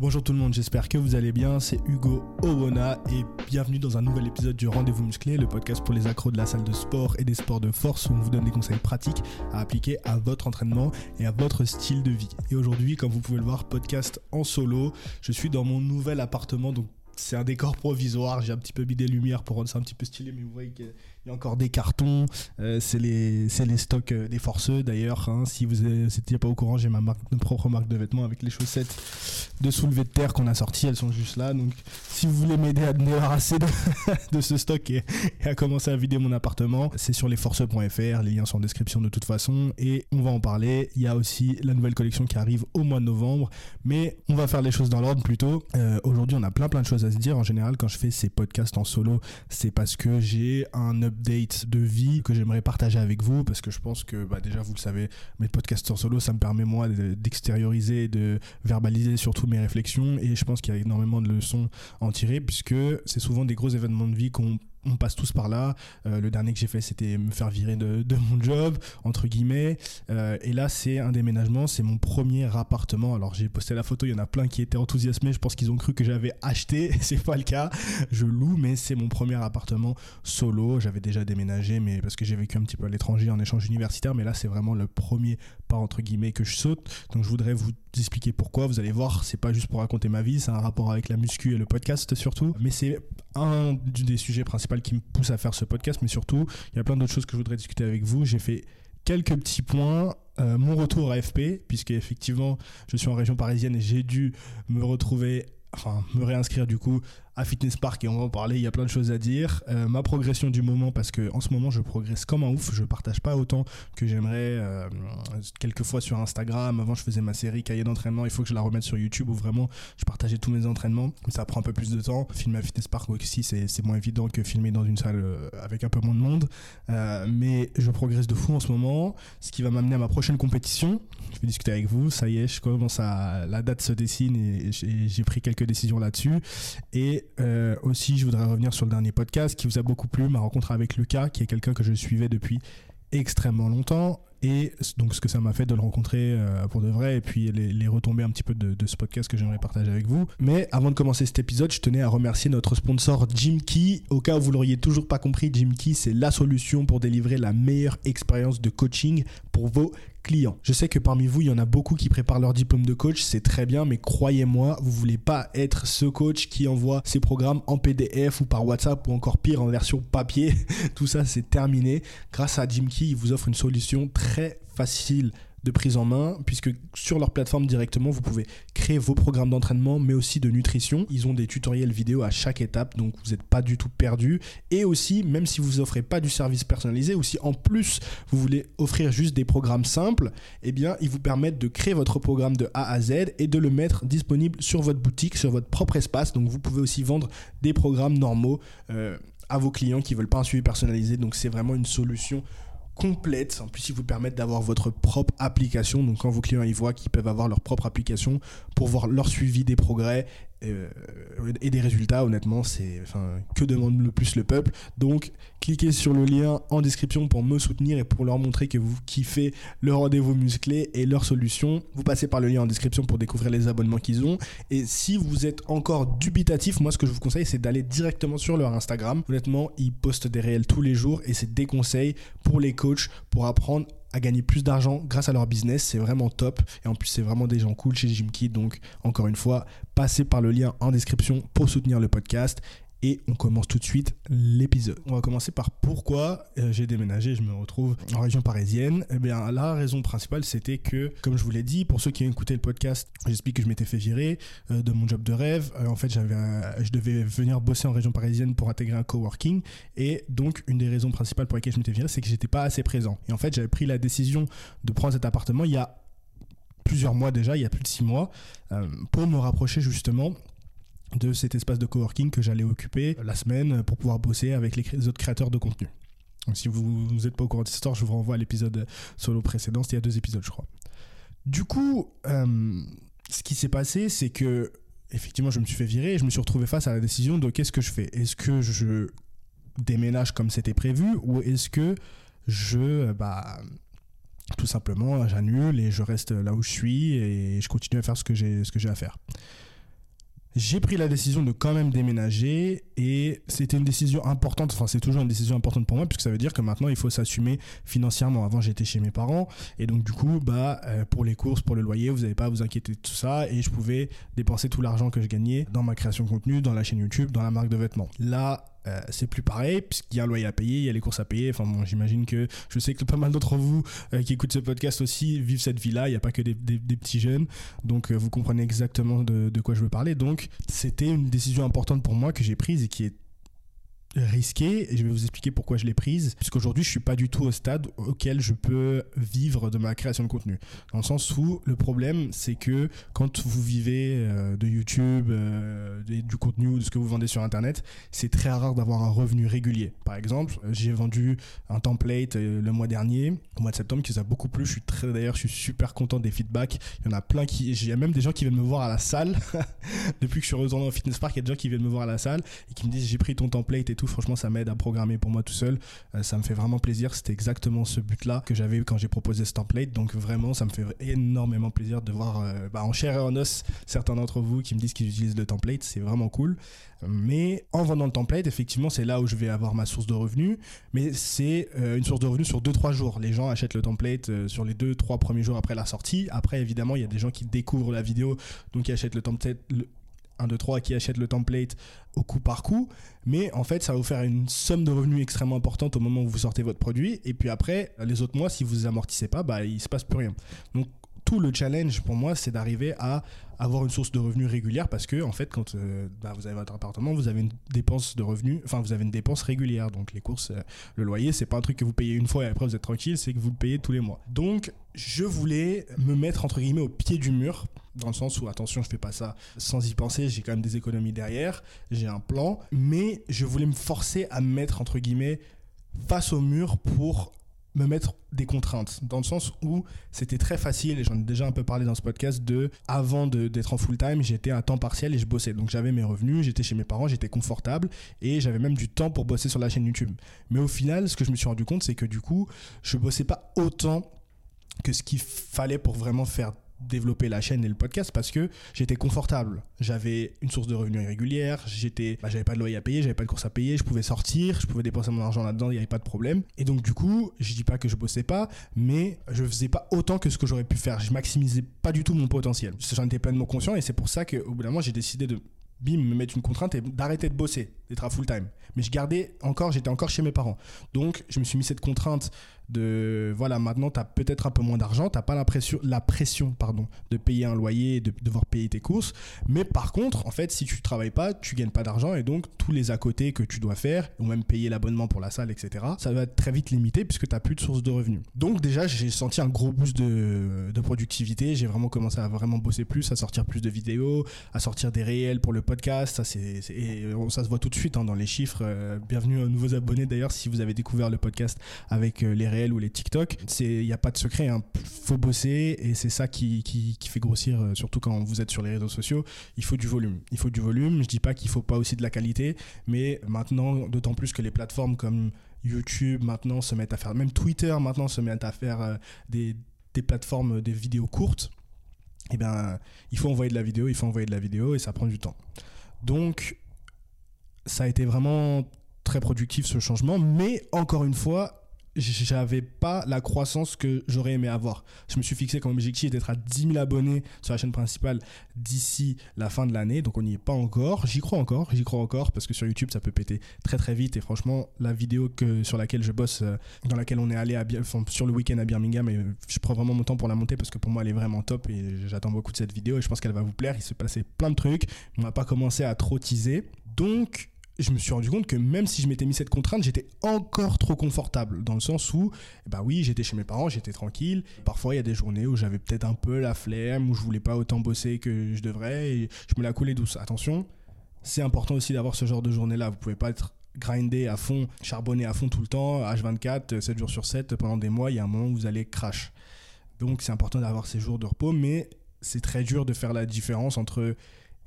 Bonjour tout le monde, j'espère que vous allez bien. C'est Hugo Orona et bienvenue dans un nouvel épisode du Rendez-vous Musclé, le podcast pour les accros de la salle de sport et des sports de force où on vous donne des conseils pratiques à appliquer à votre entraînement et à votre style de vie. Et aujourd'hui, comme vous pouvez le voir, podcast en solo. Je suis dans mon nouvel appartement, donc c'est un décor provisoire. J'ai un petit peu mis des lumières pour rendre ça un petit peu stylé, mais vous voyez qu'il y a encore des cartons. Euh, c'est les, les stocks euh, des forceux d'ailleurs. Hein. Si vous n'étiez pas au courant, j'ai ma propre marque de vêtements avec les chaussettes de soulevé de terre qu'on a sorties. Elles sont juste là. Donc si vous voulez m'aider à me débarrasser de, ce stock et, à commencer à vider mon appartement, c'est sur lesforceux.fr. Les liens sont en description de toute façon. Et on va en parler. Il y a aussi la nouvelle collection qui arrive au mois de novembre. Mais on va faire les choses dans l'ordre plutôt. Euh, aujourd'hui, on a plein plein de choses à se dire. En général, quand je fais ces podcasts en solo, c'est parce que j'ai un de vie que j'aimerais partager avec vous. Parce que je pense que bah, déjà, vous le savez, mes podcasts en solo, ça me permet moi d'extérioriser, de verbaliser surtout mes réflexions. Et je pense qu'il y a énormément de leçons à en tirer puisque c'est souvent des gros événements de vie qu'on on passe tous par là. Euh, le dernier que j'ai fait, c'était me faire virer de, mon job, entre guillemets. Euh, et là, c'est un déménagement, c'est mon premier appartement. Alors, j'ai posté la photo, il y en a plein qui étaient enthousiasmés. Je pense qu'ils ont cru que j'avais acheté. c'est pas le cas. Je loue, mais c'est mon premier appartement solo. J'avais déjà déménagé, mais parce que j'ai vécu un petit peu à l'étranger en échange universitaire. Mais là, c'est vraiment le premier pas, entre guillemets, que je saute. Donc, je voudrais vous expliquer pourquoi. Vous allez voir, c'est pas juste pour raconter ma vie, c'est un rapport avec la muscu et le podcast surtout. Mais c'est un des sujets principaux qui me pousse à faire ce podcast, mais surtout, il y a plein d'autres choses que je voudrais discuter avec vous. J'ai fait quelques petits points. Euh, mon retour à FP, puisque effectivement, je suis en région parisienne et j'ai dû me retrouver, enfin, me réinscrire du coup à Fitness Park et on va en parler, il y a plein de choses à dire. Euh, ma progression du moment, parce que en ce moment je progresse comme un ouf, je partage pas autant que j'aimerais euh, quelques fois sur Instagram. Avant je faisais ma série cahier d'entraînement, il faut que je la remette sur YouTube où vraiment je partageais tous mes entraînements. Ça prend un peu plus de temps. Filmer à Fitness Park aussi, c'est moins évident que filmer dans une salle euh, avec un peu moins de monde. mais je progresse de fou en ce moment, ce qui va m'amener à ma prochaine compétition. Je vais discuter avec vous, ça y est, je commence à. La date se dessine et j'ai pris quelques décisions là-dessus. Et euh, aussi, je voudrais revenir sur le dernier podcast qui vous a beaucoup plu, ma rencontre avec Lucas, qui est quelqu'un que je suivais depuis extrêmement longtemps et donc ce que ça m'a fait de le rencontrer euh, pour de vrai et puis les, retombées un petit peu de, ce podcast que j'aimerais partager avec vous. Mais avant de commencer cet épisode, je tenais à remercier notre sponsor Jim Key. Au cas où vous l'auriez toujours pas compris, Jim Key c'est la solution pour délivrer la meilleure expérience de coaching pour vos clients. Je sais que parmi vous, il y en a beaucoup qui préparent leur diplôme de coach, c'est très bien, mais croyez-moi, vous voulez pas être ce coach qui envoie ses programmes en PDF ou par WhatsApp ou encore pire en version papier. Tout ça, c'est terminé. Grâce à Jim Key, il vous offre une solution très facile de prise en main, puisque sur leur plateforme directement, vous pouvez créer vos programmes d'entraînement, mais aussi de nutrition. Ils ont des tutoriels vidéo à chaque étape, donc vous n'êtes pas du tout perdu. Et aussi, même si vous offrez pas du service personnalisé, ou si en plus vous voulez offrir juste des programmes simples, eh bien, ils vous permettent de créer votre programme de A à Z et de le mettre disponible sur votre boutique, sur votre propre espace. Donc vous pouvez aussi vendre des programmes normaux euh, à vos clients qui veulent pas un suivi personnalisé. Donc c'est vraiment une solution complète. En plus, ils vous permettent d'avoir votre propre application. Donc, quand vos clients y voient qu'ils peuvent avoir leur propre application pour voir leur suivi des progrès euh, et des résultats, honnêtement, c'est enfin, que demande le plus le peuple. Donc, cliquez sur le lien en description pour me soutenir et pour leur montrer que vous kiffez le rendez-vous musclé et leur solution. Vous passez par le lien en description pour découvrir les abonnements qu'ils ont. Et si vous êtes encore dubitatif, moi, ce que je vous conseille, c'est d'aller directement sur leur Instagram. Honnêtement, ils postent des réels tous les jours et c'est des conseils pour les coachs pour apprendre à gagner plus d'argent grâce à leur business. C'est vraiment top. Et en plus, c'est vraiment des gens cool chez Jimkey. Donc, encore une fois, passez par le lien en description pour soutenir le podcast et on commence tout de suite l'épisode. On va commencer par pourquoi euh, j'ai déménagé, je me retrouve en région parisienne. Eh bien, la raison principale, c'était que, comme je vous l'ai dit, pour ceux qui ont écouté le podcast, j'explique que je m'étais fait virer euh, de mon job de rêve. Euh, en fait, j'avais, je devais venir bosser en région parisienne pour intégrer un coworking. Et donc, une des raisons principales pour lesquelles je m'étais viré, c'est que j'étais pas assez présent. Et en fait, j'avais pris la décision de prendre cet appartement il y a plusieurs mois déjà, il y a plus de six mois, pour me rapprocher justement de cet espace de coworking que j'allais occuper la semaine pour pouvoir bosser avec les autres créateurs de contenu. Donc si vous n'êtes pas au courant de cette histoire, je vous renvoie à l'épisode solo précédent, c'était il y a deux épisodes je crois. Du coup, euh, ce qui s'est passé, c'est que effectivement je me suis fait virer et je me suis retrouvé face à la décision de qu'est-ce que je fais? Est-ce que je déménage comme c'était prévu ou est-ce que je... Bah, tout simplement j'annule et je reste là où je suis et je continue à faire ce que j'ai ce que j'ai à faire? J'ai pris la décision de quand même déménager et c'était une décision importante, enfin c'est toujours une décision importante pour moi puisque ça veut dire que maintenant il faut s'assumer financièrement. Avant j'étais chez mes parents et donc du coup bah euh, pour les courses, pour le loyer, vous n'avez pas à vous inquiéter de tout ça et je pouvais dépenser tout l'argent que je gagnais dans ma création de contenu, dans la chaîne YouTube, dans la marque de vêtements. Là euh, c'est plus pareil, puisqu'il y a un loyer à payer, il y a les courses à payer. Enfin bon, j'imagine que je sais que pas mal d'entre vous euh, qui écoutent ce podcast aussi vivent cette vie-là. Il n'y a pas que des, petits jeunes. Donc euh, vous comprenez exactement de, de quoi je veux parler. Donc c'était une décision importante pour moi que j'ai prise et qui est risqué et je vais vous expliquer pourquoi je l'ai prise puisqu'aujourd'hui je suis pas du tout au stade auquel je peux vivre de ma création de contenu. Dans le sens où le problème c'est que quand vous vivez euh, de YouTube euh, du contenu ou de ce que vous vendez sur internet c'est très rare d'avoir un revenu régulier. Par exemple j'ai vendu un template euh, le mois dernier au mois de septembre qui vous a beaucoup plu. D'ailleurs je suis super content des feedbacks. Il y en a plein qui il y a même des gens qui viennent me voir à la salle. Depuis que je suis retourné au fitness park il y a des gens qui viennent me voir à la salle et qui me disent j'ai pris ton template et franchement, ça m'aide à programmer pour moi tout seul. Euh, ça me fait vraiment plaisir. C'était exactement ce but-là que j'avais quand j'ai proposé ce template. Donc vraiment, ça me fait énormément plaisir de voir euh, bah, en chair et en os certains d'entre vous qui me disent qu'ils utilisent le template. C'est vraiment cool. Mais en vendant le template, effectivement, c'est là où je vais avoir ma source de revenus. Mais c'est euh, une source de revenus sur 2-3 jours. Les gens achètent le template sur les 2-3 premiers jours après la sortie. Après, évidemment, il y a des gens qui découvrent la vidéo, donc ils achètent le template, 1, 2, 3 qui achètent le template au coup par coup. Mais en fait, ça va vous faire une somme de revenus extrêmement importante au moment où vous sortez votre produit. Et puis après, les autres mois, si vous amortissez pas, bah, il se passe plus rien. Donc, tout le challenge pour moi, c'est d'arriver à avoir une source de revenus régulière parce que en fait quand euh, bah, vous avez votre appartement vous avez une dépense de revenus enfin vous avez une dépense régulière. Donc les courses euh, le loyer c'est pas un truc que vous payez une fois et après vous êtes tranquille c'est que vous le payez tous les mois. Donc je voulais me mettre entre guillemets au pied du mur dans le sens où attention je fais pas ça sans y penser j'ai quand même des économies derrière j'ai un plan mais je voulais me forcer à me mettre entre guillemets face au mur pour me mettre des contraintes, dans le sens où c'était très facile, et j'en ai déjà un peu parlé dans ce podcast, de, avant d'être en full time, j'étais à temps partiel et je bossais. Donc j'avais mes revenus, j'étais chez mes parents, j'étais confortable, et j'avais même du temps pour bosser sur la chaîne YouTube. Mais au final, ce que je me suis rendu compte, c'est que du coup, je bossais pas autant que ce qu'il fallait pour vraiment faire développer la chaîne et le podcast parce que j'étais confortable. J'avais une source de revenus régulière, j'étais, bah, j'avais pas de loyer à payer, j'avais pas de course à payer, je pouvais sortir, je pouvais dépenser mon argent là-dedans, il n'y avait pas de problème. Et donc du coup, je dis pas que je bossais pas, mais je faisais pas autant que ce que j'aurais pu faire. Je maximisais pas du tout mon potentiel. J'en étais pleinement conscient et c'est pour ça qu'au bout d'un moment, j'ai décidé de bim, me mettre une contrainte et d'arrêter de bosser, d'être à full time. Mais je gardais encore, j'étais encore chez mes parents. Donc, je me suis mis cette contrainte de voilà maintenant tu as peut-être un peu moins d'argent tu pas l'impression la pression pardon de payer un loyer de devoir payer tes courses. Mais par contre en fait si tu travailles pas tu gagnes pas d'argent et donc tous les à côté que tu dois faire ou même payer l'abonnement pour la salle etc ça va être très vite limité puisque tu plus de source de revenus. Donc déjà j'ai senti un gros boost de, de productivité. J'ai vraiment commencé à vraiment bosser plus à sortir plus de vidéos à sortir des réels pour le podcast. Ça c'est ça se voit tout de suite hein, dans les chiffres. Euh, bienvenue aux nouveaux abonnés d'ailleurs si vous avez découvert le podcast avec euh, les réels ou les TikTok, il n'y a pas de secret. Il hein. faut bosser et c'est ça qui, qui, fait grossir, euh, surtout quand vous êtes sur les réseaux sociaux. Il faut du volume. Il faut du volume. Je dis pas qu'il faut pas aussi de la qualité, mais maintenant, d'autant plus que les plateformes comme YouTube maintenant se mettent à faire, même Twitter maintenant se mettent à faire euh, des, des plateformes, des vidéos courtes. Eh bien, il faut envoyer de la vidéo, il faut envoyer de la vidéo et ça prend du temps. Donc, ça a été vraiment très productif ce changement, mais encore une fois, j'avais pas la croissance que j'aurais aimé avoir. Je me suis fixé comme objectif d'être à 10 000 abonnés sur la chaîne principale d'ici la fin de l'année, donc on n'y est pas encore. J'y crois encore, j'y crois encore parce que sur YouTube ça peut péter très très vite et franchement la vidéo que sur laquelle je bosse, euh, dans laquelle on est allé sur le week-end à Birmingham, je prends vraiment mon temps pour la monter parce que pour moi elle est vraiment top et j'attends beaucoup de cette vidéo et je pense qu'elle va vous plaire. Il se passait plein de trucs, on va pas commencer à trop teaser, donc je me suis rendu compte que même si je m'étais mis cette contrainte, j'étais encore trop confortable. Dans le sens où, bah oui, j'étais chez mes parents, j'étais tranquille. Parfois, il y a des journées où j'avais peut-être un peu la flemme, où je voulais pas autant bosser que je devrais, et je me la coulais douce. Attention, c'est important aussi d'avoir ce genre de journée-là. Vous pouvez pas être grindé à fond, charbonné à fond tout le temps, H24, 7 jours sur 7, pendant des mois, il y a un moment où vous allez crash. Donc c'est important d'avoir ces jours de repos, mais c'est très dur de faire la différence entre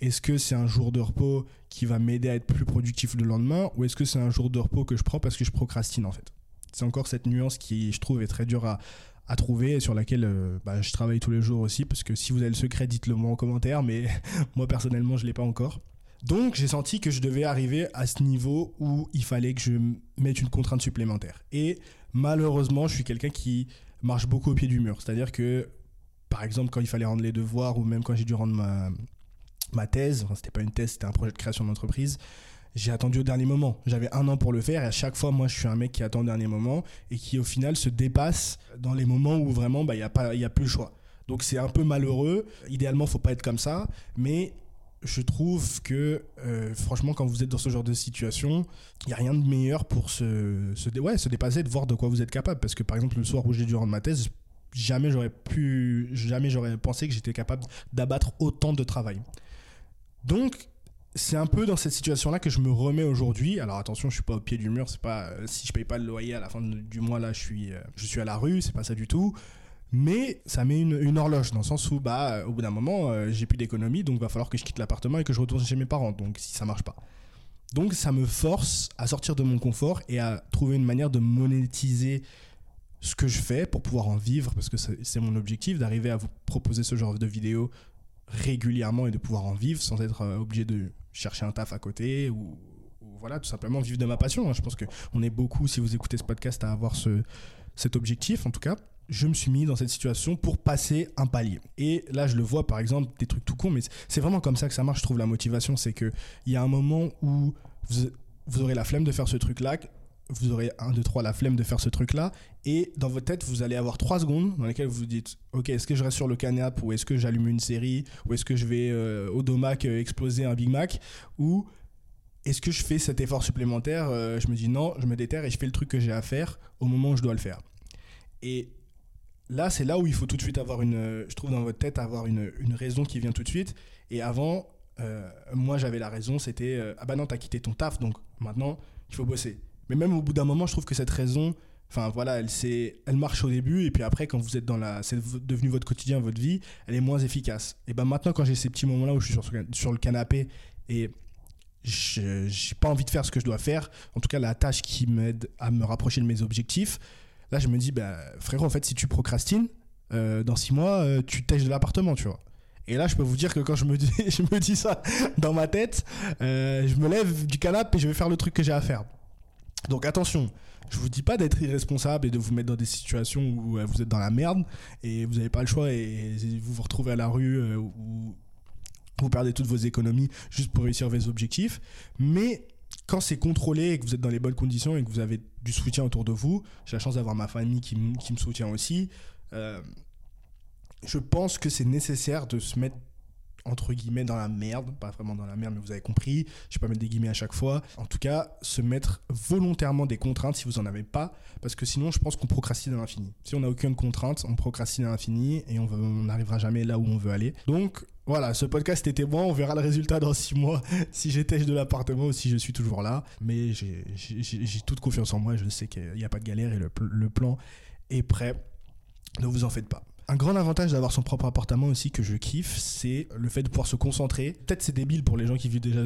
est-ce que c'est un jour de repos qui va m'aider à être plus productif le lendemain ou est-ce que c'est un jour de repos que je prends parce que je procrastine en fait? C'est encore cette nuance qui, je trouve, est très dure à, trouver et sur laquelle euh, bah, je travaille tous les jours aussi parce que si vous avez le secret dites-le moi en commentaire mais moi personnellement je l'ai pas encore. Donc j'ai senti que je devais arriver à ce niveau où il fallait que je mette une contrainte supplémentaire. Et malheureusement je suis quelqu'un qui marche beaucoup au pied du mur. C'est à dire que par exemple quand il fallait rendre les devoirs ou même quand j'ai dû rendre ma, ma thèse enfin c'était pas une thèse c'était un projet de création d'entreprise j'ai attendu au dernier moment. J'avais un an pour le faire et à chaque fois, moi, je suis un mec qui attend au dernier moment et qui, au final, se dépasse dans les moments où vraiment, bah, il n'y a, pas, y a plus le choix. Donc, c'est un peu malheureux. Idéalement, faut pas être comme ça. Mais je trouve que, euh, franchement, quand vous êtes dans ce genre de situation, il n'y a rien de meilleur pour se, se, ouais, se dépasser, de voir de quoi vous êtes capable. Parce que, par exemple, le soir où j'ai dû rendre ma thèse, jamais j'aurais pu, jamais j'aurais pensé que j'étais capable d'abattre autant de travail. Donc, c'est un peu dans cette situation-là que je me remets aujourd'hui. Alors attention, je suis pas au pied du mur. C'est pas euh, si je paye pas le loyer à la fin du mois là, je suis, euh, je suis à la rue. C'est pas ça du tout. Mais ça met une, horloge dans le sens où bah euh, au bout d'un moment j'ai plus d'économie, donc va falloir que je quitte l'appartement et que je retourne chez mes parents. Donc si ça marche pas. Donc ça me force à sortir de mon confort et à trouver une manière de monétiser ce que je fais pour pouvoir en vivre parce que c'est mon objectif d'arriver à vous proposer ce genre de vidéos régulièrement et de pouvoir en vivre sans être obligé de chercher un taf à côté ou, voilà, tout simplement vivre de ma passion. Hein. Je pense qu'on est beaucoup, si vous écoutez ce podcast, à avoir ce, cet objectif en tout cas. Je me suis mis dans cette situation pour passer un palier. Et là, je le vois, par exemple, des trucs tout cons, mais c'est vraiment comme ça que ça marche, je trouve, la motivation. C'est qu'il y a un moment où vous, vous aurez la flemme de faire ce truc-là, vous aurez un, deux, trois, la flemme de faire ce truc-là. Et dans votre tête, vous allez avoir trois secondes dans lesquelles vous vous dites Ok, est-ce que je reste sur le canapé ou est-ce que j'allume une série ou est-ce que je vais euh, au domac euh, exploser un Big Mac ou est-ce que je fais cet effort supplémentaire euh, Je me dis non, je me déterre et je fais le truc que j'ai à faire au moment où je dois le faire. Et là, c'est là où il faut tout de suite avoir une, je trouve dans votre tête, avoir une, une raison qui vient tout de suite. Et avant, moi j'avais la raison, c'était ah bah non, t'as quitté ton taf, donc maintenant il faut bosser. Mais même au bout d'un moment, je trouve que cette raison, enfin voilà, elle, elle marche au début et puis après, quand vous êtes dans la, c'est devenu votre quotidien, votre vie, elle est moins efficace. Et ben maintenant, quand j'ai ces petits moments-là où je suis sur, sur le canapé et j'ai pas envie de faire ce que je dois faire, en tout cas la tâche qui m'aide à me rapprocher de mes objectifs, là je me dis, bah, frérot, en fait, si tu procrastines, euh, dans six mois, euh, tu tèches de l'appartement, tu vois. Et là, je peux vous dire que quand je me dis, je me dis ça dans ma tête, euh, je me lève du canapé et je vais faire le truc que j'ai à faire. Donc attention, je vous dis pas d'être irresponsable et de vous mettre dans des situations où euh, vous êtes dans la merde et vous n'avez pas le choix et vous vous retrouvez à la rue euh, où vous perdez toutes vos économies juste pour réussir vos objectifs. Mais quand c'est contrôlé et que vous êtes dans les bonnes conditions et que vous avez du soutien autour de vous, j'ai la chance d'avoir ma famille qui, me soutient aussi. Euh, je pense que c'est nécessaire de se mettre entre guillemets dans la merde, pas vraiment dans la merde, mais vous avez compris, je vais pas mettre des guillemets à chaque fois. En tout cas, se mettre volontairement des contraintes si vous en avez pas, parce que sinon, je pense qu'on procrastine à l'infini. Si on n'a aucune contrainte, on procrastine à l'infini et on n'arrivera jamais là où on veut aller. Donc, voilà, ce podcast était bon. On verra le résultat dans six mois si j'étais de l'appartement ou si je suis toujours là. Mais j'ai toute confiance en moi. Je sais qu'il n'y a pas de galère et le, le plan est prêt. Ne vous en faites pas. Un grand avantage d'avoir son propre appartement aussi que je kiffe, c'est le fait de pouvoir se concentrer. Peut-être c'est débile pour les gens qui vivent déjà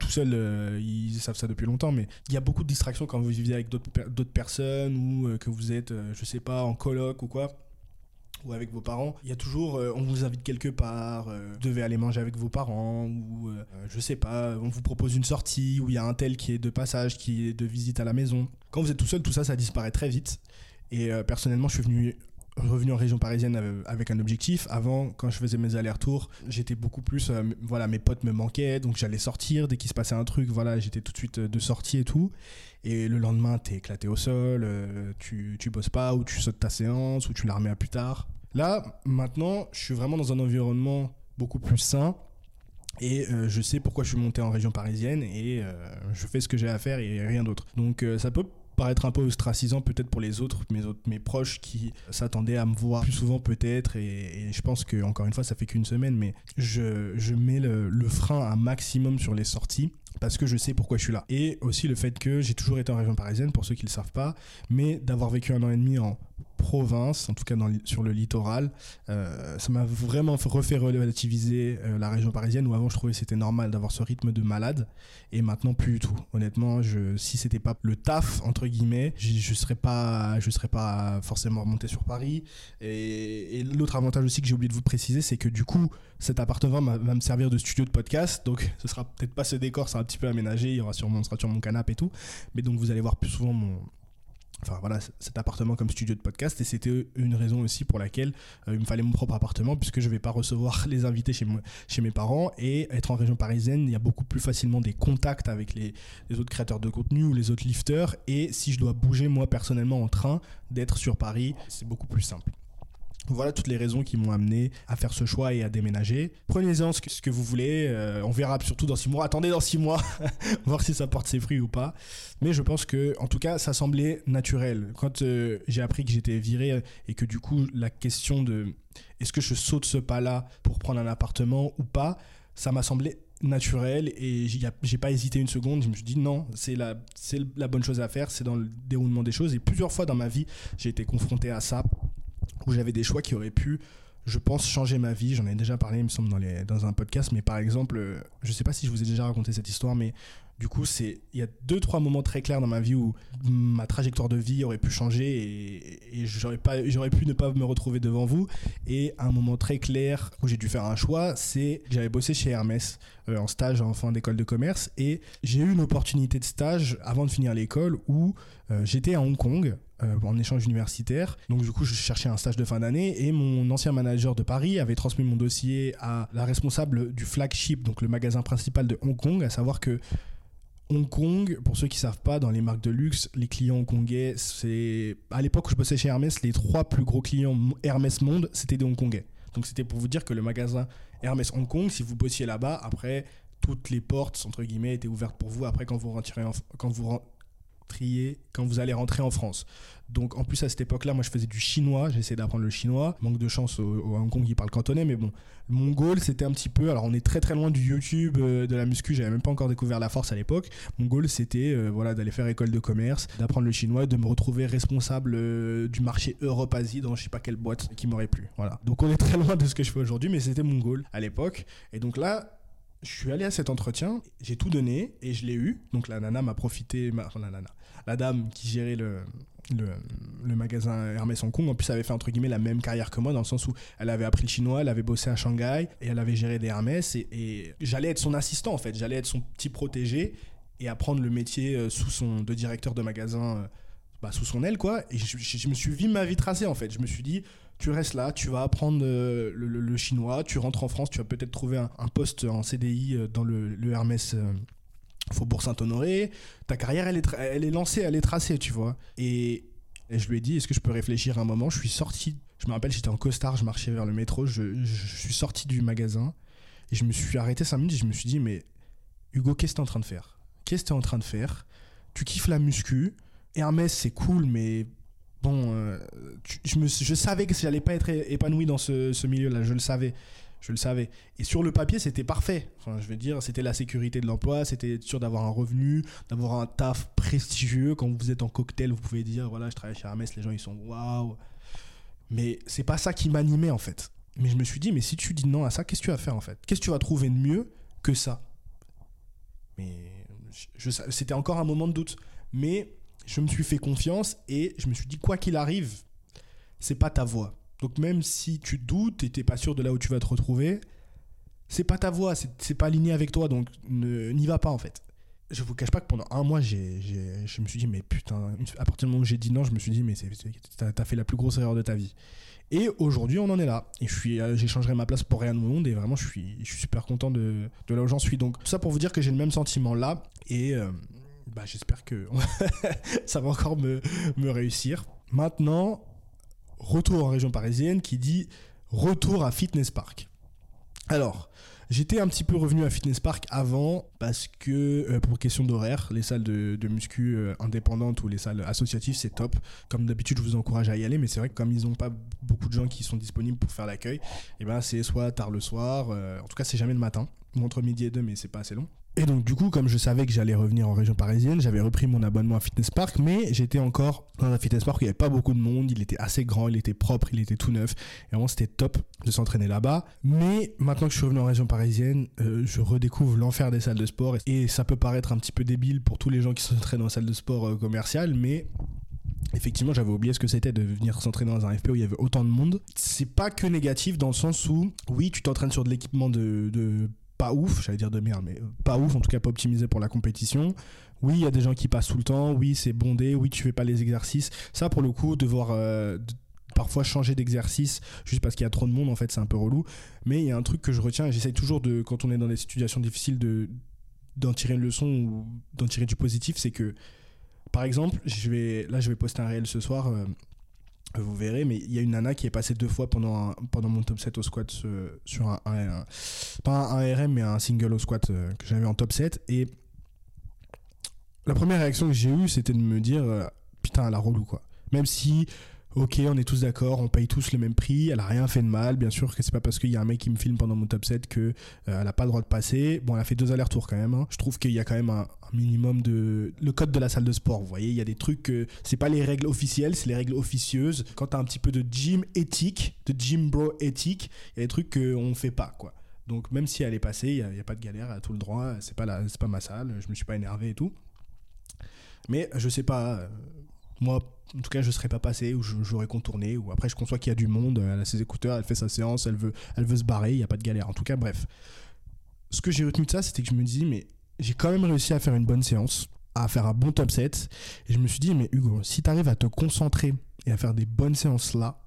tout seuls, euh, ils savent ça depuis longtemps, mais il y a beaucoup de distractions quand vous vivez avec d'autres personnes ou euh, que vous êtes, euh, je sais pas, en coloc ou quoi ou avec vos parents, il y a toujours, on vous invite quelque part, vous devez aller manger avec vos parents, ou je sais pas, on vous propose une sortie, ou il y a un tel qui est de passage, qui est de visite à la maison. Quand vous êtes tout seul, tout ça, ça disparaît très vite. Et personnellement, je suis venu revenu en région parisienne avec un objectif. Avant, quand je faisais mes allers-retours, j'étais beaucoup plus. Euh, voilà, mes potes me manquaient, donc j'allais sortir. Dès qu'il se passait un truc, voilà, j'étais tout de suite euh, de sortie et tout. Et le lendemain, t'es éclaté au sol, euh, tu, tu bosses pas, ou tu sautes ta séance, ou tu la remets à plus tard. Là, maintenant, je suis vraiment dans un environnement beaucoup plus sain. Et je sais pourquoi je suis monté en région parisienne et je fais ce que j'ai à faire et rien d'autre. Donc ça peut paraître un peu ostracisant peut-être pour les autres, mes autres, mes proches qui s'attendaient à me voir plus souvent peut-être. Et, je pense que encore une fois, ça fait qu'une semaine, mais je, je mets le, le frein un maximum sur les sorties parce que je sais pourquoi je suis là. Et aussi le fait que j'ai toujours été en région parisienne, pour ceux qui ne le savent pas, mais d'avoir vécu un an et demi en province, en tout cas sur le littoral. Euh, ça m'a vraiment refait relativiser euh, la région parisienne où avant je trouvais c'était normal d'avoir ce rythme de malade et maintenant plus du tout. Honnêtement, je, si c'était pas le taf entre guillemets, je, je serais pas, je serais pas forcément remonté sur Paris. Et, l'autre avantage aussi que j'ai oublié de vous préciser, c'est que du coup cet appartement va me servir de studio de podcast, donc ce sera peut-être pas ce décor, ça sera un petit peu aménagé, il y aura sûrement, on sera sur mon canapé et tout, mais donc vous allez voir plus souvent mon enfin voilà cet appartement comme studio de podcast. Et c'était une raison aussi pour laquelle euh, il me fallait mon propre appartement puisque je vais pas recevoir les invités chez moi chez mes parents. Et être en région parisienne il y a beaucoup plus facilement des contacts avec les, les autres créateurs de contenu ou les autres lifters. Et si je dois bouger moi personnellement en train d'être sur Paris c'est beaucoup plus simple voilà toutes les raisons qui m'ont amené à faire ce choix et à déménager. Prenez-en ce que, vous voulez. Euh, on verra surtout dans six mois. Attendez dans six mois, voir si ça porte ses fruits ou pas. Mais je pense que, en tout cas, ça semblait naturel. Quand euh, j'ai appris que j'étais viré et que du coup, la question de est-ce que je saute ce pas-là pour prendre un appartement ou pas, ça m'a semblé naturel et j'ai pas hésité une seconde. Je me suis dit non, c'est la, la bonne chose à faire, c'est dans le déroulement des choses. Et plusieurs fois dans ma vie, j'ai été confronté à ça j'avais des choix qui auraient pu, je pense, changer ma vie. J'en ai déjà parlé, il me semble, dans, dans un podcast, mais par exemple, euh, je sais pas si je vous ai déjà raconté cette histoire, mais du coup, c'est il y a deux trois moments très clairs dans ma vie où ma trajectoire de vie aurait pu changer et, j'aurais pas j'aurais pu ne pas me retrouver devant vous. Et un moment très clair où j'ai dû faire un choix, c'est j'avais bossé chez Hermès euh, en stage en fin d'école de commerce et j'ai eu une opportunité de stage avant de finir l'école où euh, j'étais à Hong Kong euh, en échange universitaire. Donc du coup, je cherchais un stage de fin d'année et mon ancien manager de Paris avait transmis mon dossier à la responsable du flagship, donc le magasin principal de Hong Kong, à savoir que Hong Kong, pour ceux qui savent pas, dans les marques de luxe, les clients hongkongais, c'est à l'époque où je bossais chez Hermès, les trois plus gros clients Hermès Monde, c'était des Hongkongais. Donc c'était pour vous dire que le magasin Hermès Hong Kong, si vous bossiez là-bas, après toutes les portes entre guillemets étaient ouvertes pour vous. Après quand vous rentrez quand vous trier quand vous allez rentrer en France. Donc en plus à cette époque-là, moi je faisais du chinois, j'essayais d'apprendre le chinois. Manque de chance au, Hong Kong, ils parlent cantonais, mais bon, le mongol c'était un petit peu. Alors on est très très loin du YouTube, euh, de la muscu, j'avais même pas encore découvert la force à l'époque. Mon goal c'était euh, voilà d'aller faire école de commerce, d'apprendre le chinois, de me retrouver responsable euh, du marché Europe-Asie dans je sais pas quelle boîte qui m'aurait plu. Voilà. Donc on est très loin de ce que je fais aujourd'hui, mais c'était mon goal à l'époque. Et donc là, je suis allé à cet entretien, j'ai tout donné et je l'ai eu. Donc la nana m'a profité, la dame qui gérait le, magasin Hermès Hong Kong, en plus, elle avait fait entre guillemets la même carrière que moi, dans le sens où elle avait appris le chinois, elle avait bossé à Shanghai et elle avait géré des Hermès. Et, j'allais être son assistant en fait, j'allais être son petit protégé et apprendre le métier euh, sous son, de directeur de magasin euh, bah, sous son aile, quoi. Et je, me suis vu ma vie tracée en fait. Je me suis dit, tu restes là, tu vas apprendre euh, le, chinois, tu rentres en France, tu vas peut-être trouver un, poste en CDI dans le, le Hermès Faubourg Saint-Honoré, ta carrière, elle est, elle est lancée, elle est tracée, tu vois. Et, je lui ai dit, est-ce que je peux réfléchir un moment? Je suis sorti, je me rappelle, j'étais en costard, je marchais vers le métro, je, suis sorti du magasin et je me suis arrêté 5 minutes et je me suis dit, mais Hugo, qu'est-ce que tu es en train de faire? Qu'est-ce que tu es en train de faire? Tu kiffes la muscu, Hermès, c'est cool, mais bon, euh, je, me, je savais que j'allais pas être épanoui dans ce, ce milieu-là, je le savais je le savais. Et sur le papier, c'était parfait. Enfin, je veux dire, c'était la sécurité de l'emploi, c'était sûr d'avoir un revenu, d'avoir un taf prestigieux. Quand vous êtes en cocktail, vous pouvez dire, voilà, je travaille chez Hermès, les gens, ils sont waouh. Mais c'est pas ça qui m'animait, en fait. Mais je me suis dit, mais si tu dis non à ça, qu'est-ce que tu vas faire, en fait? Qu'est-ce que tu vas trouver de mieux que ça? Mais c'était encore un moment de doute. Mais je me suis fait confiance et je me suis dit, quoi qu'il arrive, c'est pas ta voix donc même si tu doutes et t'es pas sûr de là où tu vas te retrouver, c'est pas ta voix, c'est pas aligné avec toi, donc n'y va pas en fait. Je vous cache pas que pendant un mois, j'ai, je me suis dit, mais putain, à partir du moment où j'ai dit non, je me suis dit, mais t'as as fait la plus grosse erreur de ta vie. Et aujourd'hui, on en est là. Et euh, j'échangerai ma place pour rien au monde. Et vraiment, je suis, je suis super content de, de là où j'en suis. Donc, tout ça pour vous dire que j'ai le même sentiment là. Et euh, bah, j'espère que ça va encore me, me réussir. Maintenant, retour en région parisienne qui dit retour à Fitness Park. Alors, j'étais un petit peu revenu à Fitness Park avant parce que euh, pour question d'horaire, les salles de, muscu euh, indépendantes ou les salles associatives, c'est top. Comme d'habitude, je vous encourage à y aller, mais c'est vrai que comme ils n'ont pas beaucoup de gens qui sont disponibles pour faire l'accueil, et eh ben c'est soit tard le soir, euh, en tout cas c'est jamais le matin. entre midi et deux, mais c'est pas assez long. Et donc du coup, comme je savais que j'allais revenir en région parisienne, j'avais repris mon abonnement à Fitness Park, mais j'étais encore dans un Fitness Park où il n'y avait pas beaucoup de monde, il était assez grand, il était propre, il était tout neuf, et vraiment c'était top de s'entraîner là-bas. Mais maintenant que je suis revenu en région parisienne, euh, je redécouvre l'enfer des salles de sport, et ça peut paraître un petit peu débile pour tous les gens qui s'entraînent une salle de sport euh, commerciale, mais Effectivement, j'avais oublié ce que c'était de venir s'entraîner dans un FP où il y avait autant de monde. C'est pas que négatif dans le sens où, oui, tu t'entraînes sur de l'équipement de pas ouf, j'allais dire de merde, mais pas ouf, en tout cas pas optimisé pour la compétition. Oui, il y a des gens qui passent tout le temps, oui, c'est bondé, oui, tu fais pas les exercices. Ça, pour le coup, devoir euh, parfois changer d'exercice juste parce qu'il y a trop de monde, en fait, c'est un peu relou. Mais il y a un truc que je retiens, et j'essaye toujours, de, quand on est dans des situations difficiles, de d'en tirer une leçon ou d'en tirer du positif, c'est que, par exemple, je vais, là, je vais poster un réel ce soir. Euh, vous verrez, mais il y a une nana qui est passée deux fois pendant, pendant mon top 7 au squat sur un, Pas un, RM, mais un single au squat euh, que j'avais en top 7. Et la première réaction que j'ai eue, c'était de me dire euh, Putain, elle a relou, quoi. Même si ok, on est tous d'accord, on paye tous le même prix, elle a rien fait de mal, bien sûr que c'est pas parce qu'il y a un mec qui me filme pendant mon top 7 que euh, a pas le droit de passer. Bon, elle a fait deux allers-retours quand même. Hein. Je trouve qu'il y a quand même un, minimum de le code de la salle de sport. Vous voyez, il y a des trucs que c'est pas les règles officielles, c'est les règles officieuses. Quand t'as un petit peu de gym éthique, de gym bro éthique, il y a des trucs qu'on fait pas quoi. Donc même si elle est passée, il n'y a, pas de galère, elle a tout le droit. C'est pas la, pas ma salle, je me suis pas énervé et tout. Mais je sais pas. Euh, moi, en tout cas, je serais pas passé ou j'aurais contourné. Ou après, je conçois qu'il y a du monde, elle a ses écouteurs, elle fait sa séance, elle veut, elle veut se barrer, il n'y a pas de galère. En tout cas, bref. Ce que j'ai retenu de ça, c'était que je me dis, mais j'ai quand même réussi à faire une bonne séance, à faire un bon top 7. Et je me suis dit, mais Hugo, si tu arrives à te concentrer et à faire des bonnes séances là,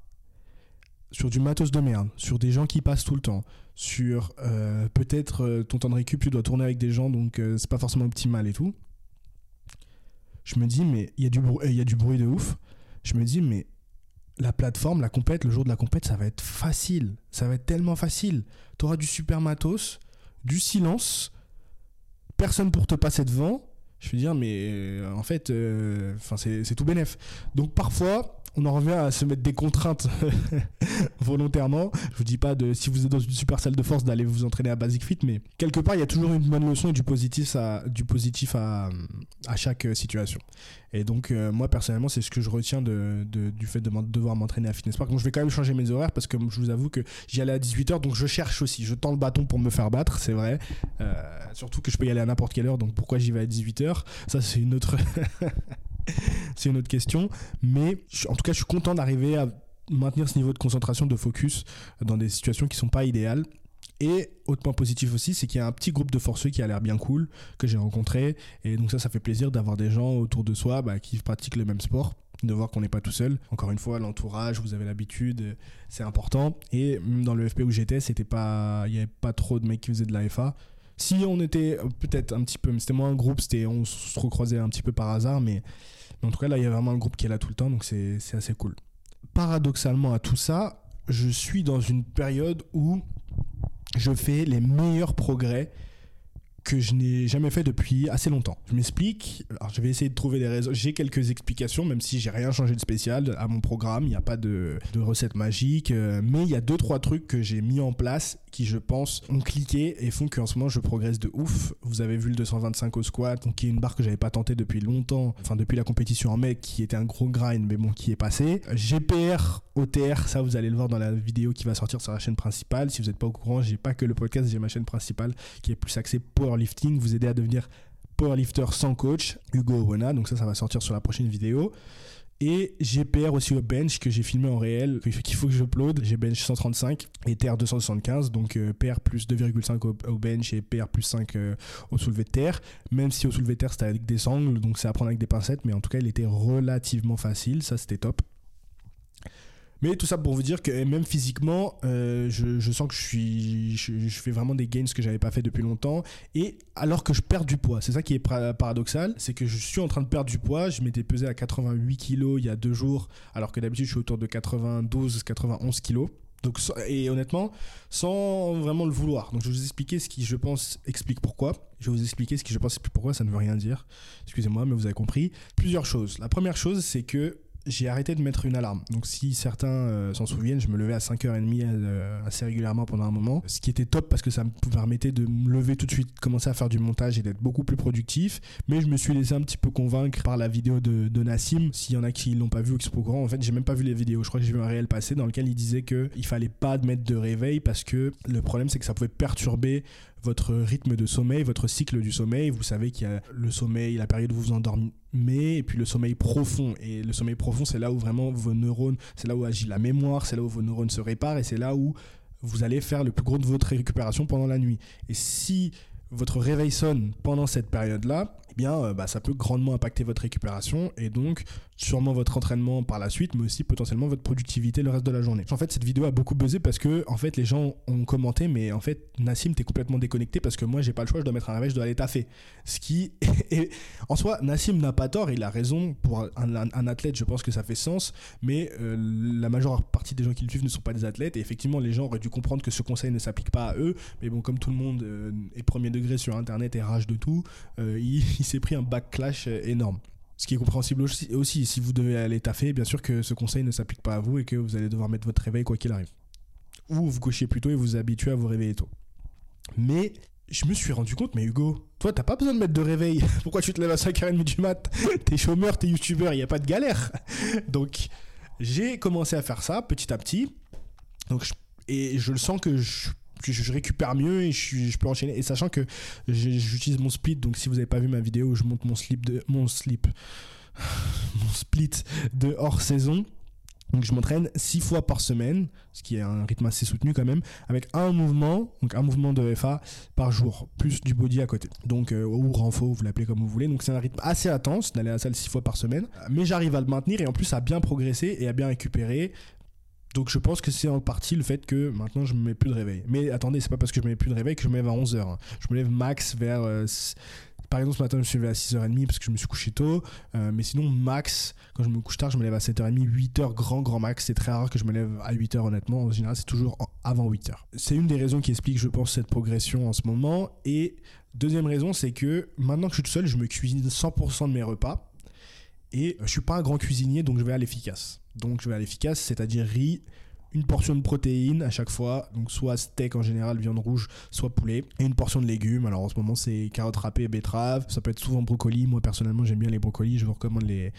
sur du matos de merde, sur des gens qui passent tout le temps, sur euh, peut-être euh, ton temps de récup, tu dois tourner avec des gens, donc euh, c'est pas forcément optimal et tout je me dis, mais il y, a du bruit, y a du bruit de ouf. Je me dis, mais la plateforme, la compète, le jour de la compète, ça va être facile. Ça va être tellement facile. Tu auras du super matos, du silence, personne pour te passer devant. Je veux dire, mais euh, en fait, euh, c'est tout bénef. Donc parfois, on en revient à se mettre des contraintes volontairement. Je vous dis pas de si vous êtes dans une super salle de force d'aller vous entraîner à Basic Fit, mais quelque part il y a toujours une bonne leçon et du positif à, chaque situation. Et donc euh, moi personnellement c'est ce que je retiens du fait de devoir m'entraîner à Fitness Park. Donc je vais quand même changer mes horaires parce que je vous avoue que j'y allais à 18h donc je cherche aussi. Je tends le bâton pour me faire battre, c'est vrai. Euh, surtout que je peux y aller à n'importe quelle heure donc pourquoi j'y vais à 18h Ça c'est une autre c'est une autre question. Mais en tout cas, je suis content d'arriver à maintenir ce niveau de concentration, de focus dans des situations qui sont pas idéales. Et autre point positif aussi, c'est qu'il y a un petit groupe de forceux qui a l'air bien cool, que j'ai rencontré. Et donc ça, ça fait plaisir d'avoir des gens autour de soi bah, qui pratiquent le même sport, de voir qu'on n'est pas tout seul. Encore une fois, l'entourage, vous avez l'habitude, c'est important. Et même dans le FP où j'étais, il n'y avait pas trop de mecs qui faisaient de la FA. Si on était peut-être un petit peu, mais c'était moins un groupe, c'était, on se recroisait un petit peu par hasard, mais en tout cas, là, il y a vraiment un groupe qui est là tout le temps, donc c'est assez cool. Paradoxalement à tout ça, je suis dans une période où je fais les meilleurs progrès que je n'ai jamais fait depuis assez longtemps. Je m'explique. Alors, je vais essayer de trouver des raisons. J'ai quelques explications, même si j'ai rien changé de spécial à mon programme. Il n'y a pas de, recette magique. Euh, mais il y a deux, trois trucs que j'ai mis en place qui, je pense, ont cliqué et font qu'en ce moment, je progresse de ouf. Vous avez vu le 225 au squat, qui est une barre que j'avais pas tenté depuis longtemps. Enfin, depuis la compétition en mec, qui était un gros grind, mais bon, qui est passé. GPR, OTR, ça, vous allez le voir dans la vidéo qui va sortir sur la chaîne principale. Si vous n'êtes pas au courant, j'ai pas que le podcast, j'ai ma chaîne principale qui est plus axée pour powerlifting, vous aider à devenir powerlifter sans coach, Hugo Owena. Donc ça, ça va sortir sur la prochaine vidéo. Et GPR aussi au bench que j'ai filmé en réel, qu'il faut que je upload. J'ai bench 135 et TR 275, donc euh, PR plus 2,5 au, bench et PR plus 5 euh, au soulevé de terre. Même si au soulevé de terre c'était avec des angles, donc c'est à prendre avec des pincettes, mais en tout cas il était relativement facile, ça c'était top. Mais tout ça pour vous dire que même physiquement, euh, je, sens que je, fais vraiment des gains que j'avais pas fait depuis longtemps. Et alors que je perds du poids, c'est ça qui est paradoxal, c'est que je suis en train de perdre du poids. Je m'étais pesé à 88 kg il y a deux jours, alors que d'habitude je suis autour de 92-91 kg. Donc, et honnêtement, sans vraiment le vouloir. Donc, je vais vous expliquer ce qui, je pense, explique pourquoi. Je vais vous expliquer ce qui, je pense, explique pourquoi. Ça ne veut rien dire. Excusez-moi, mais vous avez compris. Plusieurs choses. La première chose, c'est que j'ai arrêté de mettre une alarme. Donc si certains euh, s'en souviennent, je me levais à 5h30 euh, assez régulièrement pendant un moment. Ce qui était top parce que ça me permettait de me lever tout de suite, commencer à faire du montage et d'être beaucoup plus productif. Mais je me suis laissé un petit peu convaincre par la vidéo de, Nassim. S'il y en a qui l'ont pas vu ou qui sont pas en fait j'ai même pas vu les vidéos. Je crois que j'ai vu un réel passé dans lequel il disait qu'il fallait pas mettre de réveil parce que le problème c'est que ça pouvait perturber votre rythme de sommeil, votre cycle du sommeil. Vous savez qu'il y a le sommeil, la période où vous vous endormez, et puis le sommeil profond. Et le sommeil profond, c'est là où vraiment vos neurones, c'est là où agit la mémoire, c'est là où vos neurones se réparent, et c'est là où vous allez faire le plus gros de votre récupération pendant la nuit. Et si votre réveil sonne pendant cette période-là, eh bien, euh, bah, ça peut grandement impacter votre récupération et donc sûrement votre entraînement par la suite, mais aussi potentiellement votre productivité le reste de la journée. En fait, cette vidéo a beaucoup buzzé parce que, en fait, les gens ont commenté, mais en fait, Nassim, t'es complètement déconnecté parce que moi, j'ai pas le choix, je dois mettre un réveil, je dois aller taffer. Ce qui, en soi, Nassim n'a pas tort, il a raison. Pour un, athlète, je pense que ça fait sens, mais euh, la majeure partie des gens qui le suivent ne sont pas des athlètes et effectivement, les gens auraient dû comprendre que ce conseil ne s'applique pas à eux. Mais bon, comme tout le monde euh, est premier degré sur Internet et rage de tout, il s'est pris un backlash euh, énorme. Ce qui est compréhensible aussi, si vous devez aller taffer, bien sûr que ce conseil ne s'applique pas à vous et que vous allez devoir mettre votre réveil quoi qu'il arrive. Ou vous couchez plus tôt et vous habituez à vous réveiller tôt. Mais je me suis rendu compte, mais Hugo, toi t'as pas besoin de mettre de réveil. Pourquoi tu te lèves à 5h30 du mat? T'es chômeur, t'es youtubeur, il n'y a pas de galère. Donc j'ai commencé à faire ça petit à petit. Donc, et je le sens que je je, récupère mieux et je, peux enchaîner. Et sachant que j'utilise mon split, donc si vous n'avez pas vu ma vidéo où je monte mon slip de mon slip, mon split de hors saison. Donc je m'entraîne 6 fois par semaine, ce qui est un rythme assez soutenu quand même, avec un mouvement, donc un mouvement de FA par jour, plus du body à côté. Donc euh, ou renfort, vous l'appelez comme vous voulez. Donc c'est un rythme assez intense d'aller à la salle 6 fois par semaine, mais j'arrive à le maintenir et en plus à bien progresser et à bien récupérer donc je pense que c'est en partie le fait que maintenant je me mets plus de réveil. Mais attendez, c'est pas parce que je me mets plus de réveil que je me lève à 11h. Hein. Je me lève max vers euh, par exemple, ce matin, je me suis levé à 6h30 parce que je me suis couché tôt. Euh, mais sinon, max, quand je me couche tard, je me lève à 7h30, 8h, grand, grand max. C'est très rare que je me lève à 8h, honnêtement. En général, c'est toujours avant 8h. C'est une des raisons qui explique, je pense, cette progression en ce moment. Et deuxième raison, c'est que maintenant que je suis tout seul, je me cuisine 100% de mes repas. Et je suis pas un grand cuisinier, donc je vais à l'efficace. Donc je vais à l'efficace, c'est-à-dire riz, une portion de protéines à chaque fois, donc soit steak en général, viande rouge, soit poulet, et une portion de légumes. Alors en ce moment c'est carottes râpées, betteraves, ça peut être souvent brocoli. Moi personnellement j'aime bien les brocolis, je vous recommande les,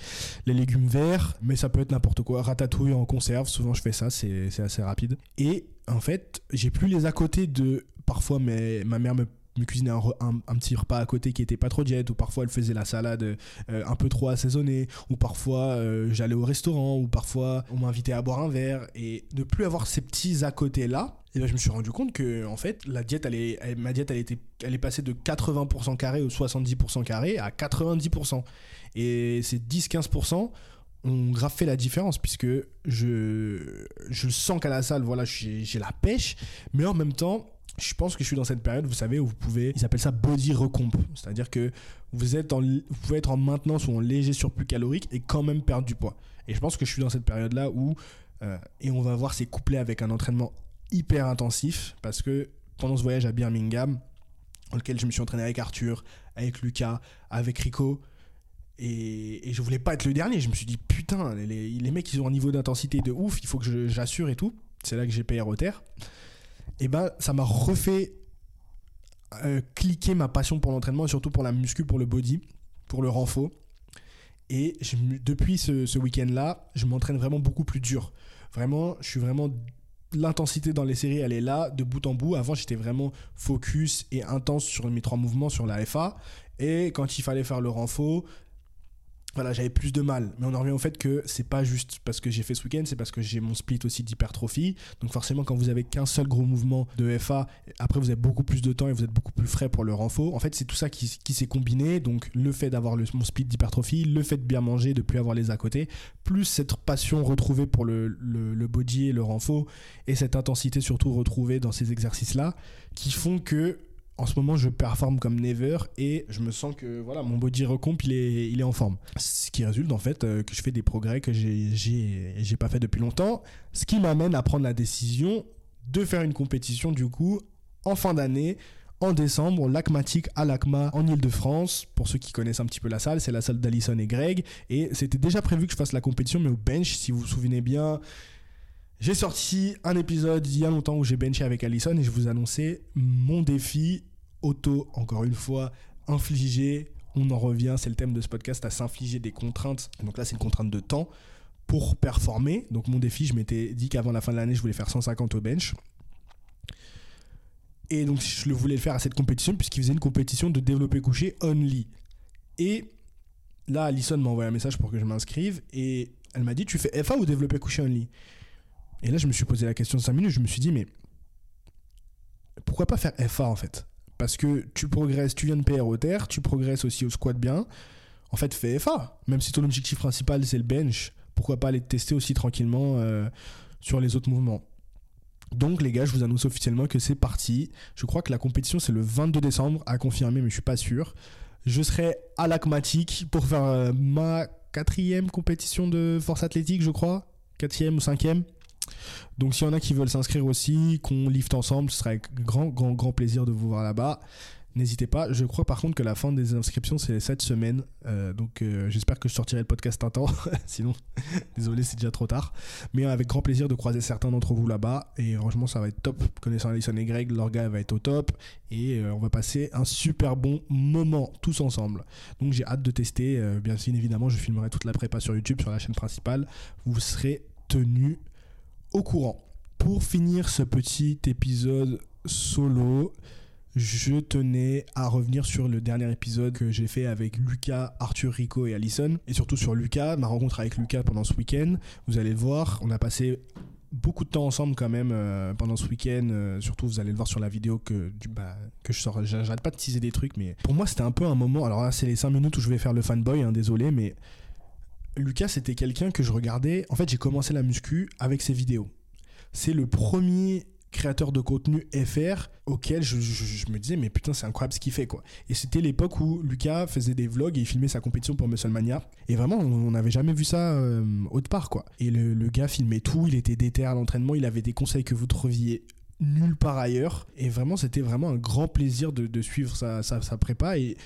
les légumes verts, mais ça peut être n'importe quoi. Ratatouille en conserve, souvent je fais ça, c'est assez rapide. Et en fait, j'ai plus les à côté de parfois mais ma mère me me cuisiner un, un, petit repas à côté qui était pas trop diète, ou parfois elle faisait la salade euh, un peu trop assaisonnée, ou parfois euh, j'allais au restaurant, ou parfois on m'invitait à boire un verre, et de plus avoir ces petits à côté là, et ben je me suis rendu compte que en fait la diète elle est, ma diète elle était elle est passée de 80% carré ou 70% carré à 90%, et ces 10-15% ont grave fait la différence puisque je, je sens qu'à la salle, voilà, j'ai la pêche, mais en même temps, je pense que je suis dans cette période, vous savez, où vous pouvez, ils appellent ça body recomp. C'est-à-dire que vous, êtes en, vous pouvez être en maintenance ou en léger surplus calorique et quand même perdre du poids. Et je pense que je suis dans cette période-là où, euh, et on va voir, c'est couplé avec un entraînement hyper intensif parce que pendant ce voyage à Birmingham, dans lequel je me suis entraîné avec Arthur, avec Lucas, avec Rico, et, et, je voulais pas être le dernier. Je me suis dit, putain, les, mecs, ils ont un niveau d'intensité de ouf, il faut que j'assure et tout. C'est là que j'ai payé Rotter et eh ben ça m'a refait euh, cliquer ma passion pour l'entraînement surtout pour la muscu, pour le body, pour le renfort. Et depuis ce, week-end-là, je m'entraîne vraiment beaucoup plus dur. Vraiment, je suis vraiment l'intensité dans les séries, elle est là, de bout en bout. Avant, j'étais vraiment focus et intense sur mes trois mouvements sur la FA. Et quand il fallait faire le renfort, voilà, j'avais plus de mal. Mais on en revient au fait que c'est pas juste parce que j'ai fait ce week-end, c'est parce que j'ai mon split aussi d'hypertrophie. Donc forcément, quand vous avez qu'un seul gros mouvement de FA, après vous avez beaucoup plus de temps et vous êtes beaucoup plus frais pour le renfort. En fait, c'est tout ça qui, s'est combiné. Donc le fait d'avoir mon split d'hypertrophie, le fait de bien manger, de plus avoir les à côté, plus cette passion retrouvée pour le, le, body et le renfort, et cette intensité surtout retrouvée dans ces exercices-là, qui font que en ce moment, je performe comme never et je me sens que voilà, mon body recomp, il est, il est en forme. Ce qui résulte en fait euh, que je fais des progrès que j'ai pas fait depuis longtemps. Ce qui m'amène à prendre la décision de faire une compétition du coup en fin d'année en décembre, l'Acmatic à l'Acma en Ile-de-France. Pour ceux qui connaissent un petit peu la salle, c'est la salle d'Alison et Greg. Et c'était déjà prévu que je fasse la compétition, mais au bench, si vous vous souvenez bien. J'ai sorti un épisode il y a longtemps où j'ai benché avec Allison et je vous annonçais mon défi auto, encore une fois, infligé. On en revient, c'est le thème de ce podcast, à s'infliger des contraintes. Donc là, c'est une contrainte de temps pour performer. Donc mon défi, je m'étais dit qu'avant la fin de l'année, je voulais faire 150 au bench. Et donc je le voulais le faire à cette compétition puisqu'il faisait une compétition de développer couché only. Et là, Alison m'a envoyé un message pour que je m'inscrive et elle m'a dit tu fais FA ou développer couché only? Et là, je me suis posé la question de 5 minutes, je me suis dit mais pourquoi pas faire FA en fait? Parce que tu progresses, tu viens de PR au terre, tu progresses aussi au squat bien. En fait, fais FA. Même si ton objectif principal c'est le bench, pourquoi pas aller te tester aussi tranquillement euh, sur les autres mouvements? Donc les gars, je vous annonce officiellement que c'est parti. Je crois que la compétition c'est le 22 décembre, à confirmer, mais je suis pas sûr. Je serai à l'Acmatic pour faire euh, ma quatrième compétition de force athlétique, je crois. Quatrième ou cinquième. Donc s'il y en a qui veulent s'inscrire aussi, qu'on lift ensemble, ce sera avec grand, grand, grand plaisir de vous voir là-bas. N'hésitez pas. Je crois par contre que la fin des inscriptions, c'est cette semaine. Euh, donc euh, j'espère que je sortirai le podcast un temps. Sinon, désolé, c'est déjà trop tard. Mais avec grand plaisir de croiser certains d'entre vous là-bas. Et franchement, ça va être top. Connaissant Alison et Greg, leur va être au top. Et euh, on va passer un super bon moment tous ensemble. Donc j'ai hâte de tester. bien sûr, évidemment, je filmerai toute la prépa sur YouTube, sur la chaîne principale. Vous serez tenus au courant. Pour finir ce petit épisode solo, je tenais à revenir sur le dernier épisode que j'ai fait avec Lucas, Arthur Rico et Allison. Et surtout sur Lucas, ma rencontre avec Lucas pendant ce week-end. Vous allez le voir, on a passé beaucoup de temps ensemble quand même euh, pendant ce week-end. Euh, surtout, vous allez le voir sur la vidéo que, bah, que je sors. J'arrête pas de teaser des trucs, mais pour moi, c'était un peu un moment. Alors là, c'est les 5 minutes où je vais faire le fanboy, hein, désolé, mais Lucas, c'était quelqu'un que je regardais. En fait, j'ai commencé la muscu avec ses vidéos. C'est le premier créateur de contenu FR auquel je, me disais mais putain c'est incroyable ce qu'il fait quoi. Et c'était l'époque où Lucas faisait des vlogs et il filmait sa compétition pour Musclemania. Et vraiment on n'avait jamais vu ça euh, autre part quoi. Et le, gars filmait tout il était déter à l'entraînement il avait des conseils que vous trouviez nulle part ailleurs. Et vraiment c'était vraiment un grand plaisir de, suivre sa, sa, sa prépa. Et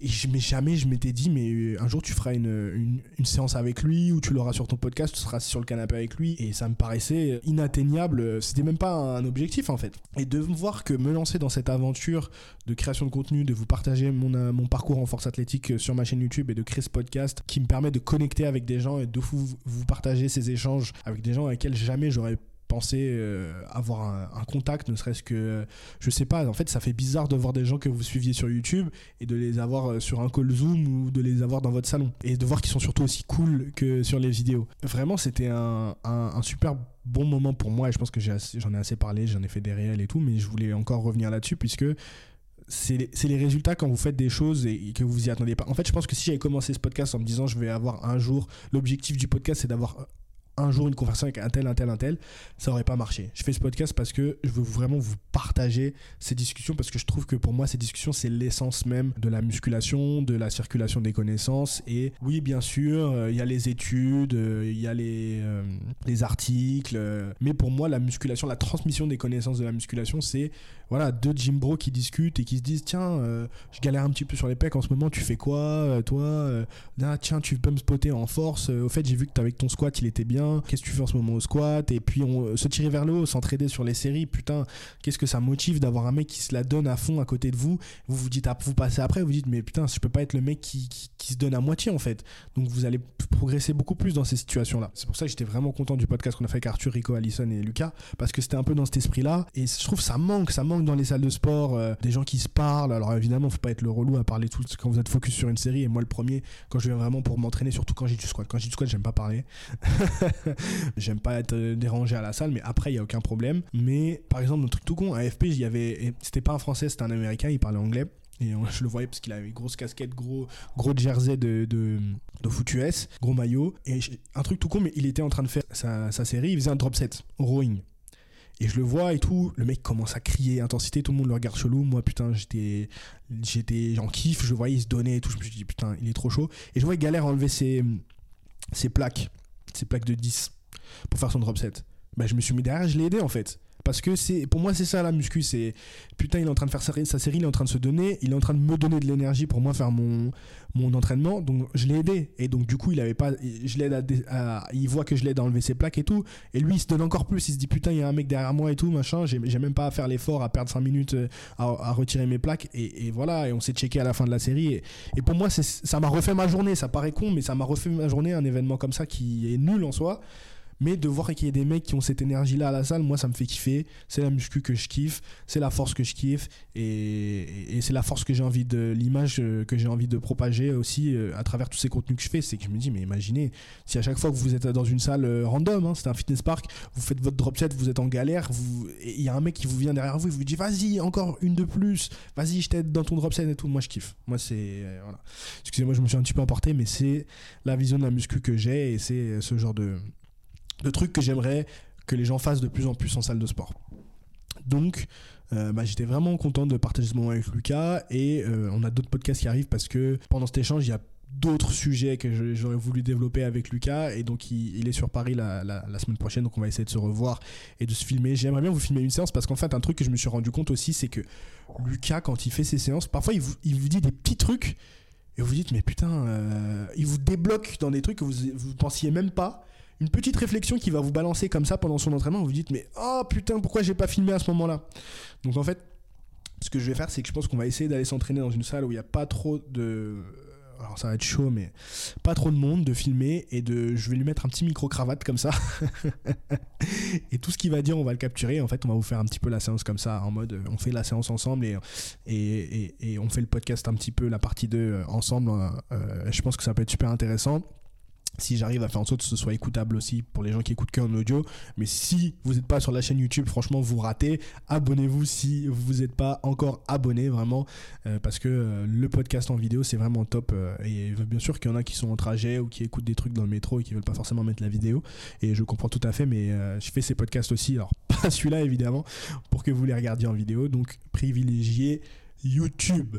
et je, mais jamais je m'étais dit, mais euh, un jour tu feras une, une, séance avec lui ou tu l'auras sur ton podcast, tu seras sur le canapé avec lui. Et ça me paraissait inatteignable. C'était même pas un objectif en fait. Et de voir que me lancer dans cette aventure de création de contenu, de vous partager mon, euh, mon parcours en force athlétique sur ma chaîne YouTube et de créer ce podcast qui me permet de connecter avec des gens et de vous, vous partager ces échanges avec des gens avec lesquels jamais j'aurais penser euh, avoir un, contact, ne serait-ce que, je sais pas, en fait, ça fait bizarre de voir des gens que vous suiviez sur YouTube et de les avoir euh, sur un call Zoom ou de les avoir dans votre salon. Et de voir qu'ils sont surtout aussi cool que sur les vidéos. Vraiment, c'était un, super bon moment pour moi et je pense que j'en ai, assez parlé, j'en ai fait des réels et tout, mais je voulais encore revenir là-dessus puisque c'est les, résultats quand vous faites des choses et, que vous y attendez pas. En fait, je pense que si j'avais commencé ce podcast en me disant je vais avoir un jour, l'objectif du podcast c'est d'avoir un jour une conversation avec un tel, un tel, un tel, ça aurait pas marché. Je fais ce podcast parce que je veux vraiment vous partager ces discussions parce que je trouve que pour moi ces discussions c'est l'essence même de la musculation, de la circulation des connaissances et oui bien sûr euh, il y a les études, euh, il y a les, euh, les articles, mais pour moi la musculation, la transmission des connaissances de la musculation c'est voilà deux gym bros qui discutent et qui se disent tiens je galère un petit peu sur les pecs en ce moment tu fais quoi toi ah, tiens tu peux me spotter en force au fait j'ai vu que avec ton squat il était bien qu'est-ce que tu fais en ce moment au squat, et puis on, se tirer vers le haut, s'entraider sur les séries, putain, qu'est-ce que ça motive d'avoir un mec qui se la donne à fond à côté de vous, vous vous dites, ah, vous passez après, vous dites, mais putain, je peux pas être le mec qui, qui, se donne à moitié en fait. Donc vous allez progresser beaucoup plus dans ces situations-là. C'est pour ça que j'étais vraiment content du podcast qu'on a fait avec Arthur, Rico, Allison et Lucas, parce que c'était un peu dans cet esprit-là, et je trouve ça manque, ça manque dans les salles de sport, euh, des gens qui se parlent, alors évidemment, faut pas être le relou à parler tout quand vous êtes focus sur une série, et moi le premier, quand je viens vraiment pour m'entraîner, surtout quand j'ai du squat. Quand j'ai du squat, j'aime pas parler. J'aime pas être dérangé à la salle, mais après, il y a aucun problème. Mais par exemple, un truc tout con, à FP, y avait. C'était pas un français, c'était un américain, il parlait anglais. Et je le voyais parce qu'il avait une grosse casquette, gros, gros jersey de, de, de foot US, gros maillot. Et un truc tout con, mais il était en train de faire sa, sa série, il faisait un drop set, rowing. Et je le vois et tout, le mec commence à crier, intensité, tout le monde le regarde chelou. Moi, putain, j'étais, j'étais, en kiff, je voyais, il se donnait et tout. Je me suis dit, putain, il est trop chaud. Et je vois, il galère à enlever ses, ses plaques, ses plaques de 10 pour faire son drop set. Bah, je me suis mis derrière, je l'ai aidé en fait. Parce que c'est, pour moi, c'est ça la muscu. C'est putain, il est en train de faire sa, série, il est en train de se donner, il est en train de me donner de l'énergie pour moi faire mon, mon entraînement. Donc je l'ai aidé. Et donc du coup, il avait pas, je l'aide à, il voit que je l'aide à enlever ses plaques et tout. Et lui, il se donne encore plus. Il se dit putain, il y a un mec derrière moi et tout, machin. J'ai, même pas à faire l'effort, à perdre 5 minutes euh, à, retirer mes plaques. Et, voilà, et on s'est checké à la fin de la série. Et pour moi, ça m'a refait ma journée. Ça paraît con, mais ça m'a refait ma journée. Un événement comme ça qui est nul en soi. Mais de voir qu'il y a des mecs qui ont cette énergie-là à la salle, moi, ça me fait kiffer. C'est la muscu que je kiffe, c'est la force que je kiffe, et, c'est la force que j'ai envie de, l'image euh, que j'ai envie de propager aussi euh, à travers tous ces contenus que je fais. C'est que je me dis, mais imaginez, si à chaque fois que vous êtes dans une salle euh, random, hein, c'est un fitness park, vous faites votre drop set, vous êtes en galère, il y a un mec qui vous vient derrière vous, il vous dit, vas-y, encore une de plus, vas-y, je t'aide dans ton drop set et tout. Moi, je kiffe. Moi, c'est. voilà. Excusez-moi, je me suis un petit peu emporté, mais c'est la vision de la muscu que j'ai, et c'est ce genre de de trucs que j'aimerais que les gens fassent de plus en plus en salle de sport. Donc, euh, bah, j'étais vraiment content de partager ce moment avec Lucas et euh, on a d'autres podcasts qui arrivent parce que pendant cet échange, il y a d'autres sujets que j'aurais voulu développer avec Lucas et donc il, est sur Paris la, semaine prochaine donc on va essayer de se revoir et de se filmer j'aimerais bien vous filmer une séance parce qu'en fait un truc que je me suis rendu compte aussi c'est que Lucas quand il fait ses séances parfois il vous, dit des petits trucs et vous vous dites mais putain euh, il vous débloque dans des trucs que vous, vous pensiez même pas une petite réflexion qui va vous balancer comme ça pendant son entraînement. Vous vous dites, mais oh putain, pourquoi j'ai pas filmé à ce moment-là? Donc en fait, ce que je vais faire, c'est que je pense qu'on va essayer d'aller s'entraîner dans une salle où il n'y a pas trop de. Alors ça va être chaud, mais pas trop de monde, de filmer et de. Je vais lui mettre un petit micro-cravate comme ça. et tout ce qu'il va dire, on va le capturer. En fait, on va vous faire un petit peu la séance comme ça, en mode on fait la séance ensemble et, on fait le podcast un petit peu, la partie 2 ensemble. Euh, je pense que ça peut être super intéressant si j'arrive à faire en sorte que ce soit écoutable aussi pour les gens qui écoutent qu'en audio. Mais si vous n'êtes pas sur la chaîne YouTube, franchement, vous ratez. Abonnez-vous si vous n'êtes pas encore abonné, vraiment, euh, parce que euh, le podcast en vidéo, c'est vraiment top. Euh, et bien sûr qu'il y en a qui sont en trajet ou qui écoutent des trucs dans le métro et qui veulent pas forcément mettre la vidéo. Et je comprends tout à fait, mais je fais ces podcasts aussi, alors pas celui-là évidemment, pour que vous les regardiez en vidéo. Donc privilégiez YouTube.